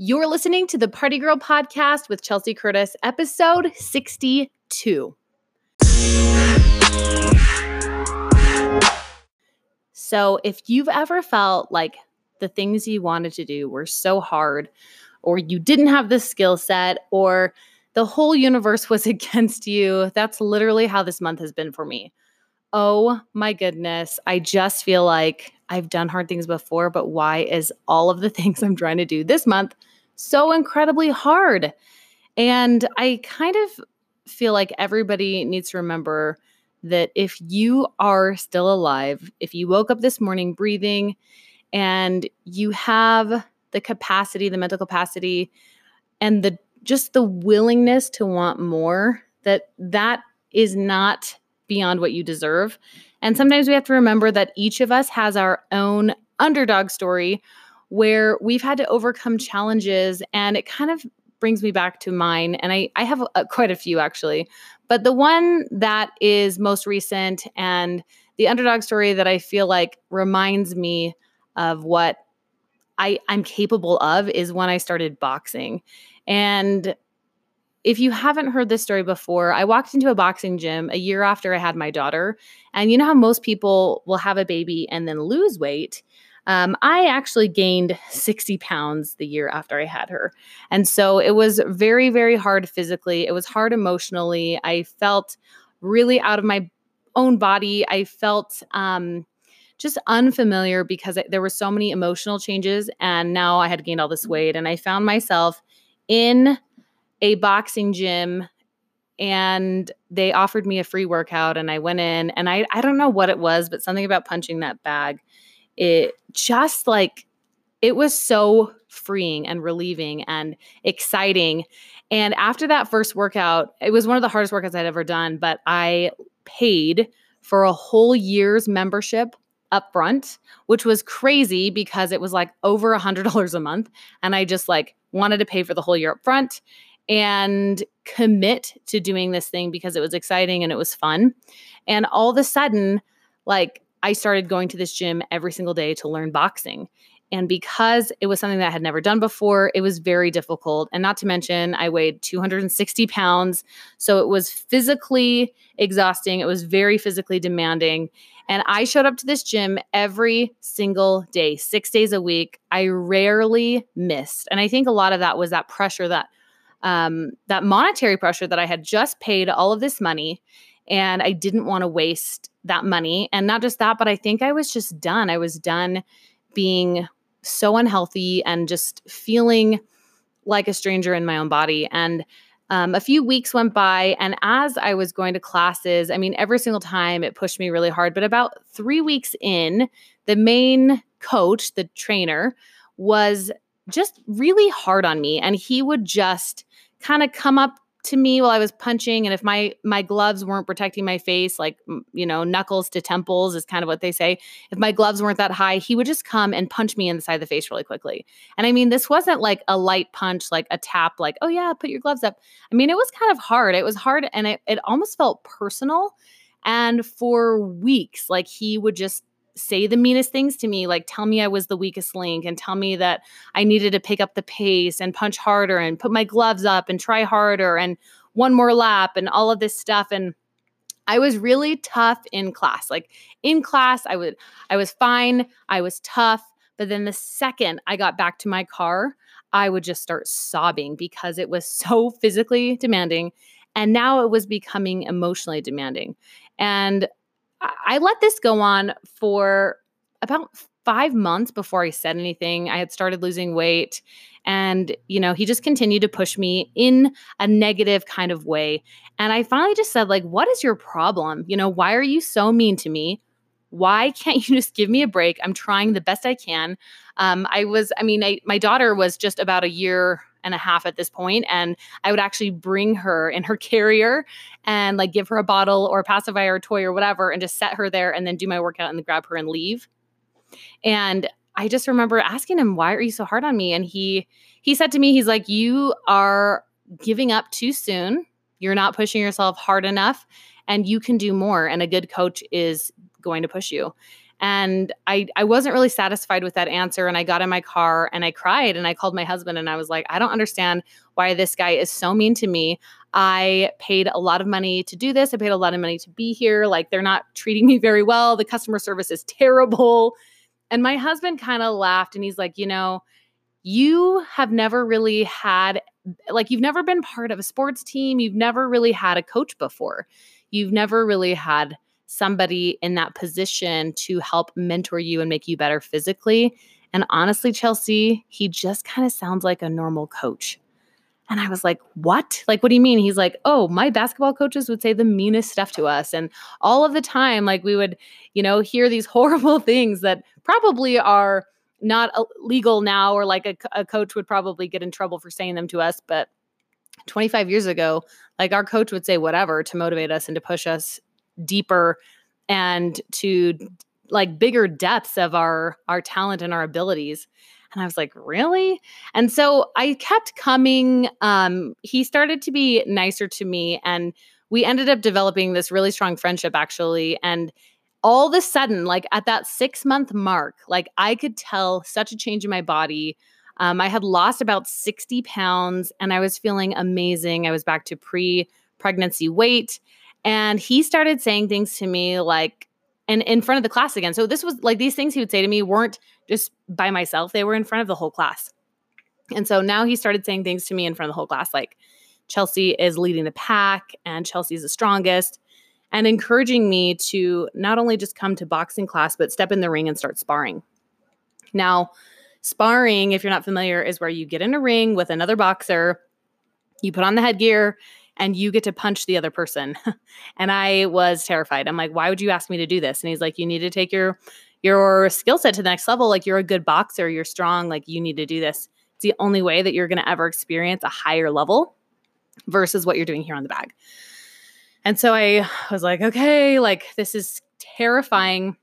You're listening to the Party Girl podcast with Chelsea Curtis, episode 62. So, if you've ever felt like the things you wanted to do were so hard, or you didn't have the skill set, or the whole universe was against you, that's literally how this month has been for me. Oh my goodness. I just feel like I've done hard things before, but why is all of the things I'm trying to do this month so incredibly hard? And I kind of feel like everybody needs to remember that if you are still alive, if you woke up this morning breathing and you have the capacity, the mental capacity, and the just the willingness to want more, that that is not beyond what you deserve. And sometimes we have to remember that each of us has our own underdog story where we've had to overcome challenges and it kind of brings me back to mine and I I have a, quite a few actually. But the one that is most recent and the underdog story that I feel like reminds me of what I I'm capable of is when I started boxing. And if you haven't heard this story before, I walked into a boxing gym a year after I had my daughter. And you know how most people will have a baby and then lose weight? Um, I actually gained 60 pounds the year after I had her. And so it was very, very hard physically. It was hard emotionally. I felt really out of my own body. I felt um, just unfamiliar because there were so many emotional changes. And now I had gained all this weight. And I found myself in a boxing gym and they offered me a free workout and I went in and I I don't know what it was but something about punching that bag it just like it was so freeing and relieving and exciting. And after that first workout it was one of the hardest workouts I'd ever done but I paid for a whole year's membership up front which was crazy because it was like over a hundred dollars a month and I just like wanted to pay for the whole year up front and commit to doing this thing because it was exciting and it was fun. And all of a sudden, like I started going to this gym every single day to learn boxing. And because it was something that I had never done before, it was very difficult. And not to mention, I weighed 260 pounds. So it was physically exhausting. It was very physically demanding. And I showed up to this gym every single day, six days a week. I rarely missed. And I think a lot of that was that pressure that um, that monetary pressure that I had just paid all of this money and I didn't want to waste that money. And not just that, but I think I was just done. I was done being so unhealthy and just feeling like a stranger in my own body. And um, a few weeks went by, and as I was going to classes, I mean, every single time it pushed me really hard. But about three weeks in, the main coach, the trainer, was just really hard on me. And he would just kind of come up to me while I was punching and if my my gloves weren't protecting my face like you know knuckles to temples is kind of what they say if my gloves weren't that high he would just come and punch me in the side of the face really quickly and I mean this wasn't like a light punch like a tap like oh yeah put your gloves up I mean it was kind of hard it was hard and it, it almost felt personal and for weeks like he would just say the meanest things to me, like tell me I was the weakest link and tell me that I needed to pick up the pace and punch harder and put my gloves up and try harder and one more lap and all of this stuff. And I was really tough in class. Like in class, I would I was fine, I was tough, but then the second I got back to my car, I would just start sobbing because it was so physically demanding and now it was becoming emotionally demanding. And I let this go on for about five months before I said anything. I had started losing weight. And, you know, he just continued to push me in a negative kind of way. And I finally just said, like, what is your problem? You know, why are you so mean to me? Why can't you just give me a break? I'm trying the best I can. Um, I was, I mean, I, my daughter was just about a year and a half at this point and i would actually bring her in her carrier and like give her a bottle or a pacifier or toy or whatever and just set her there and then do my workout and then grab her and leave and i just remember asking him why are you so hard on me and he he said to me he's like you are giving up too soon you're not pushing yourself hard enough and you can do more and a good coach is going to push you And I, I wasn't really satisfied with that answer. And I got in my car and I cried and I called my husband and I was like, I don't understand why this guy is so mean to me. I paid a lot of money to do this. I paid a lot of money to be here. Like, they're not treating me very well. The customer service is terrible. And my husband kind of laughed and he's like, you know, you have never really had, like, you've never been part of a sports team. You've never really had a coach before. You've never really had somebody in that position to help mentor you and make you better physically. And honestly, Chelsea, he just kind of sounds like a normal coach. And I was like, what? Like, what do you mean? He's like, oh, my basketball coaches would say the meanest stuff to us. And all of the time, like, we would, you know, hear these horrible things that probably are not legal now, or like a, a coach would probably get in trouble for saying them to us. But 25 years ago, like, our coach would say whatever to motivate us and to push us deeper and to like bigger depths of our our talent and our abilities. And i was like really? And so i kept coming um he started to be nicer to me and we ended up developing this really strong friendship actually. And all of a sudden like at that six month mark like i could tell such a change in my body. Um, i had lost about 60 pounds and i was feeling amazing. I was back to pre pregnancy weight and he started saying things to me like, and in front of the class again. So this was like these things he would say to me weren't just by myself, they were in front of the whole class. And so now he started saying things to me in front of the whole class, like Chelsea is leading the pack and Chelsea's the strongest, and encouraging me to not only just come to boxing class, but step in the ring and start sparring. Now, sparring, if you're not familiar, is where you get in a ring with another boxer, you put on the headgear, and you get to punch the other person. and I was terrified. I'm like, why would you ask me to do this? And he's like, you need to take your your skill set to the next level. Like you're a good boxer, you're strong, like you need to do this. It's the only way that you're going to ever experience a higher level versus what you're doing here on the bag. And so I was like, okay, like this is terrifying.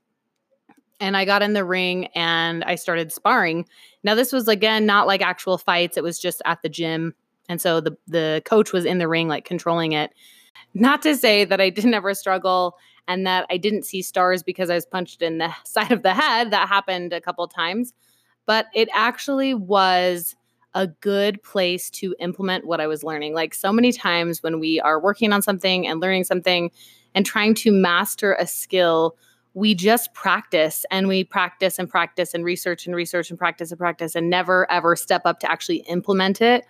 And I got in the ring and I started sparring. Now, this was again not like actual fights, it was just at the gym and so the the coach was in the ring like controlling it. Not to say that I didn't ever struggle and that I didn't see stars because I was punched in the side of the head. That happened a couple times, but it actually was a good place to implement what I was learning. Like so many times when we are working on something and learning something and trying to master a skill, we just practice and we practice and practice and research and research and practice and practice and never ever step up to actually implement it.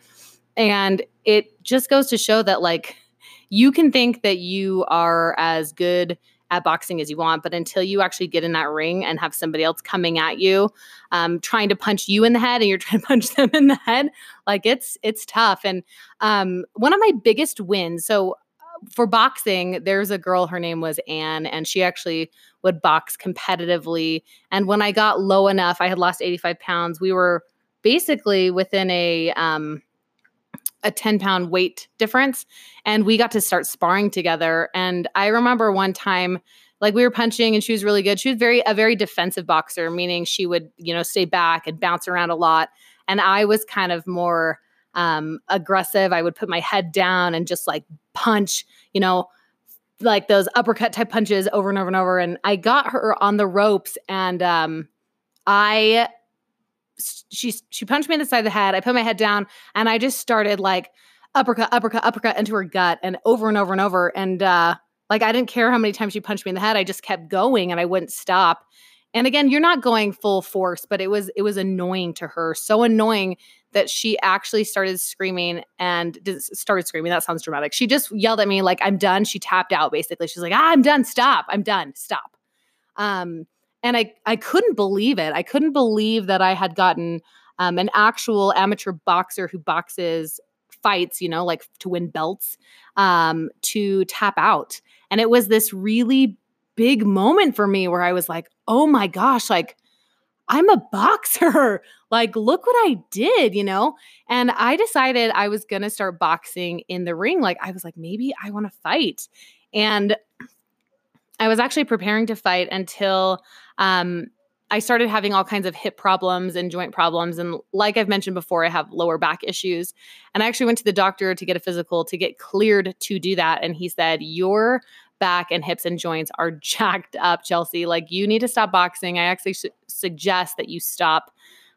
And it just goes to show that, like, you can think that you are as good at boxing as you want, but until you actually get in that ring and have somebody else coming at you, um, trying to punch you in the head, and you're trying to punch them in the head, like it's it's tough. And um, one of my biggest wins, so uh, for boxing, there's a girl, her name was Anne, and she actually would box competitively. And when I got low enough, I had lost 85 pounds. We were basically within a um, a 10 pound weight difference. And we got to start sparring together. And I remember one time, like we were punching and she was really good. She was very, a very defensive boxer, meaning she would, you know, stay back and bounce around a lot. And I was kind of more um, aggressive. I would put my head down and just like punch, you know, like those uppercut type punches over and over and over. And I got her on the ropes and um, I she she punched me in the side of the head. I put my head down and I just started like uppercut, uppercut, uppercut into her gut and over and over and over. And uh, like I didn't care how many times she punched me in the head. I just kept going and I wouldn't stop. And again, you're not going full force, but it was it was annoying to her. So annoying that she actually started screaming and started screaming. That sounds dramatic. She just yelled at me like I'm done. She tapped out basically. She's like, ah, "I'm done. Stop. I'm done. Stop." Um and I I couldn't believe it. I couldn't believe that I had gotten um, an actual amateur boxer who boxes fights, you know, like to win belts, um, to tap out, and it was this really big moment for me where I was like, oh my gosh, like. I'm a boxer. Like, look what I did, you know? And I decided I was going to start boxing in the ring. Like, I was like, maybe I want to fight. And I was actually preparing to fight until um, I started having all kinds of hip problems and joint problems. And like I've mentioned before, I have lower back issues. And I actually went to the doctor to get a physical to get cleared to do that. And he said, Your back and hips and joints are jacked up, Chelsea. Like you need to stop boxing. I actually su- suggest that you stop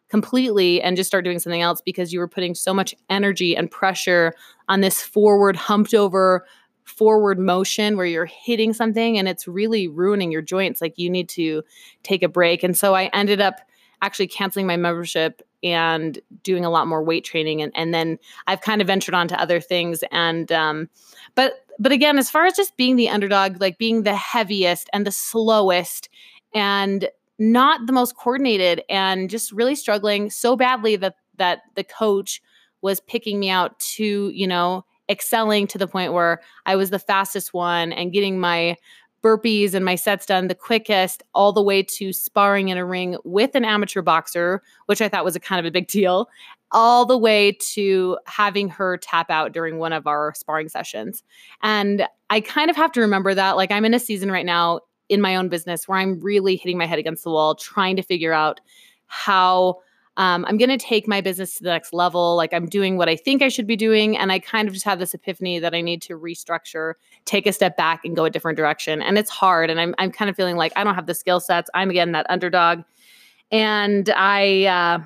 completely and just start doing something else because you were putting so much energy and pressure on this forward humped over forward motion where you're hitting something and it's really ruining your joints like you need to take a break. And so i ended up actually canceling my membership and doing a lot more weight training and, and then i've kind of ventured on to other things and um, but but again as far as just being the underdog like being the heaviest and the slowest and not the most coordinated and just really struggling so badly that that the coach was picking me out to, you know, excelling to the point where I was the fastest one and getting my burpees and my sets done the quickest, all the way to sparring in a ring with an amateur boxer, which I thought was a kind of a big deal, all the way to having her tap out during one of our sparring sessions. And I kind of have to remember that. Like, I'm in a season right now in my own business where I'm really hitting my head against the wall, trying to figure out how um, I'm going to take my business to the next level. Like I'm doing what I think I should be doing. And I kind of just have this epiphany that I need to restructure, take a step back and go a different direction. And it's hard. And I'm, I'm kind of feeling like I don't have the skill sets. I'm again that underdog. And I, uh,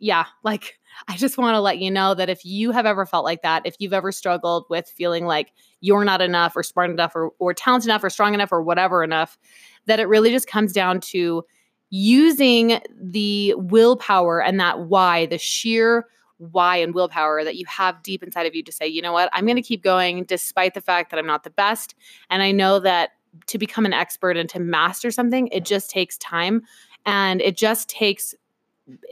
yeah, like I just want to let you know that if you have ever felt like that, if you've ever struggled with feeling like you're not enough or smart enough or, or talented enough or strong enough or whatever enough, that it really just comes down to using the willpower and that why, the sheer why and willpower that you have deep inside of you to say, you know what, I'm going to keep going despite the fact that I'm not the best. And I know that to become an expert and to master something, it just takes time and it just takes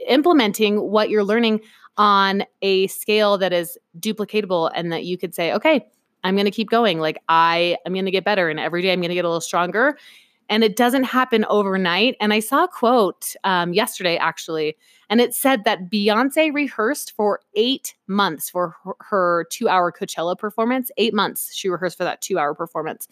implementing what you're learning on a scale that is duplicatable and that you could say, okay, I'm going to keep going. Like I am going to get better and every day I'm going to get a little stronger. And it doesn't happen overnight. And I saw a quote um, yesterday, actually, and it said that Beyonce rehearsed for eight months for her, her two hour Coachella performance. Eight months she rehearsed for that two hour performance.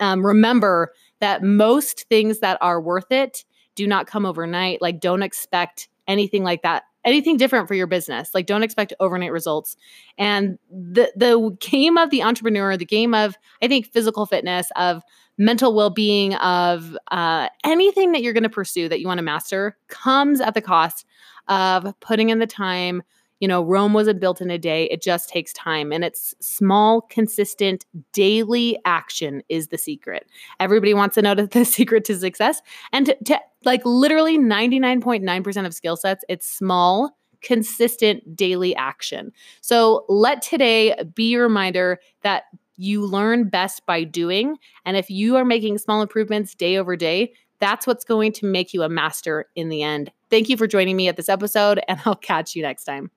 Um, remember that most things that are worth it do not come overnight. Like, don't expect anything like that anything different for your business like don't expect overnight results and the the game of the entrepreneur the game of i think physical fitness of mental well-being of uh, anything that you're going to pursue that you want to master comes at the cost of putting in the time you know, Rome wasn't built in a day. It just takes time. And it's small, consistent, daily action is the secret. Everybody wants to know the secret to success. And to, to like literally 99.9% of skill sets, it's small, consistent daily action. So let today be your reminder that you learn best by doing. And if you are making small improvements day over day, that's what's going to make you a master in the end. Thank you for joining me at this episode, and I'll catch you next time.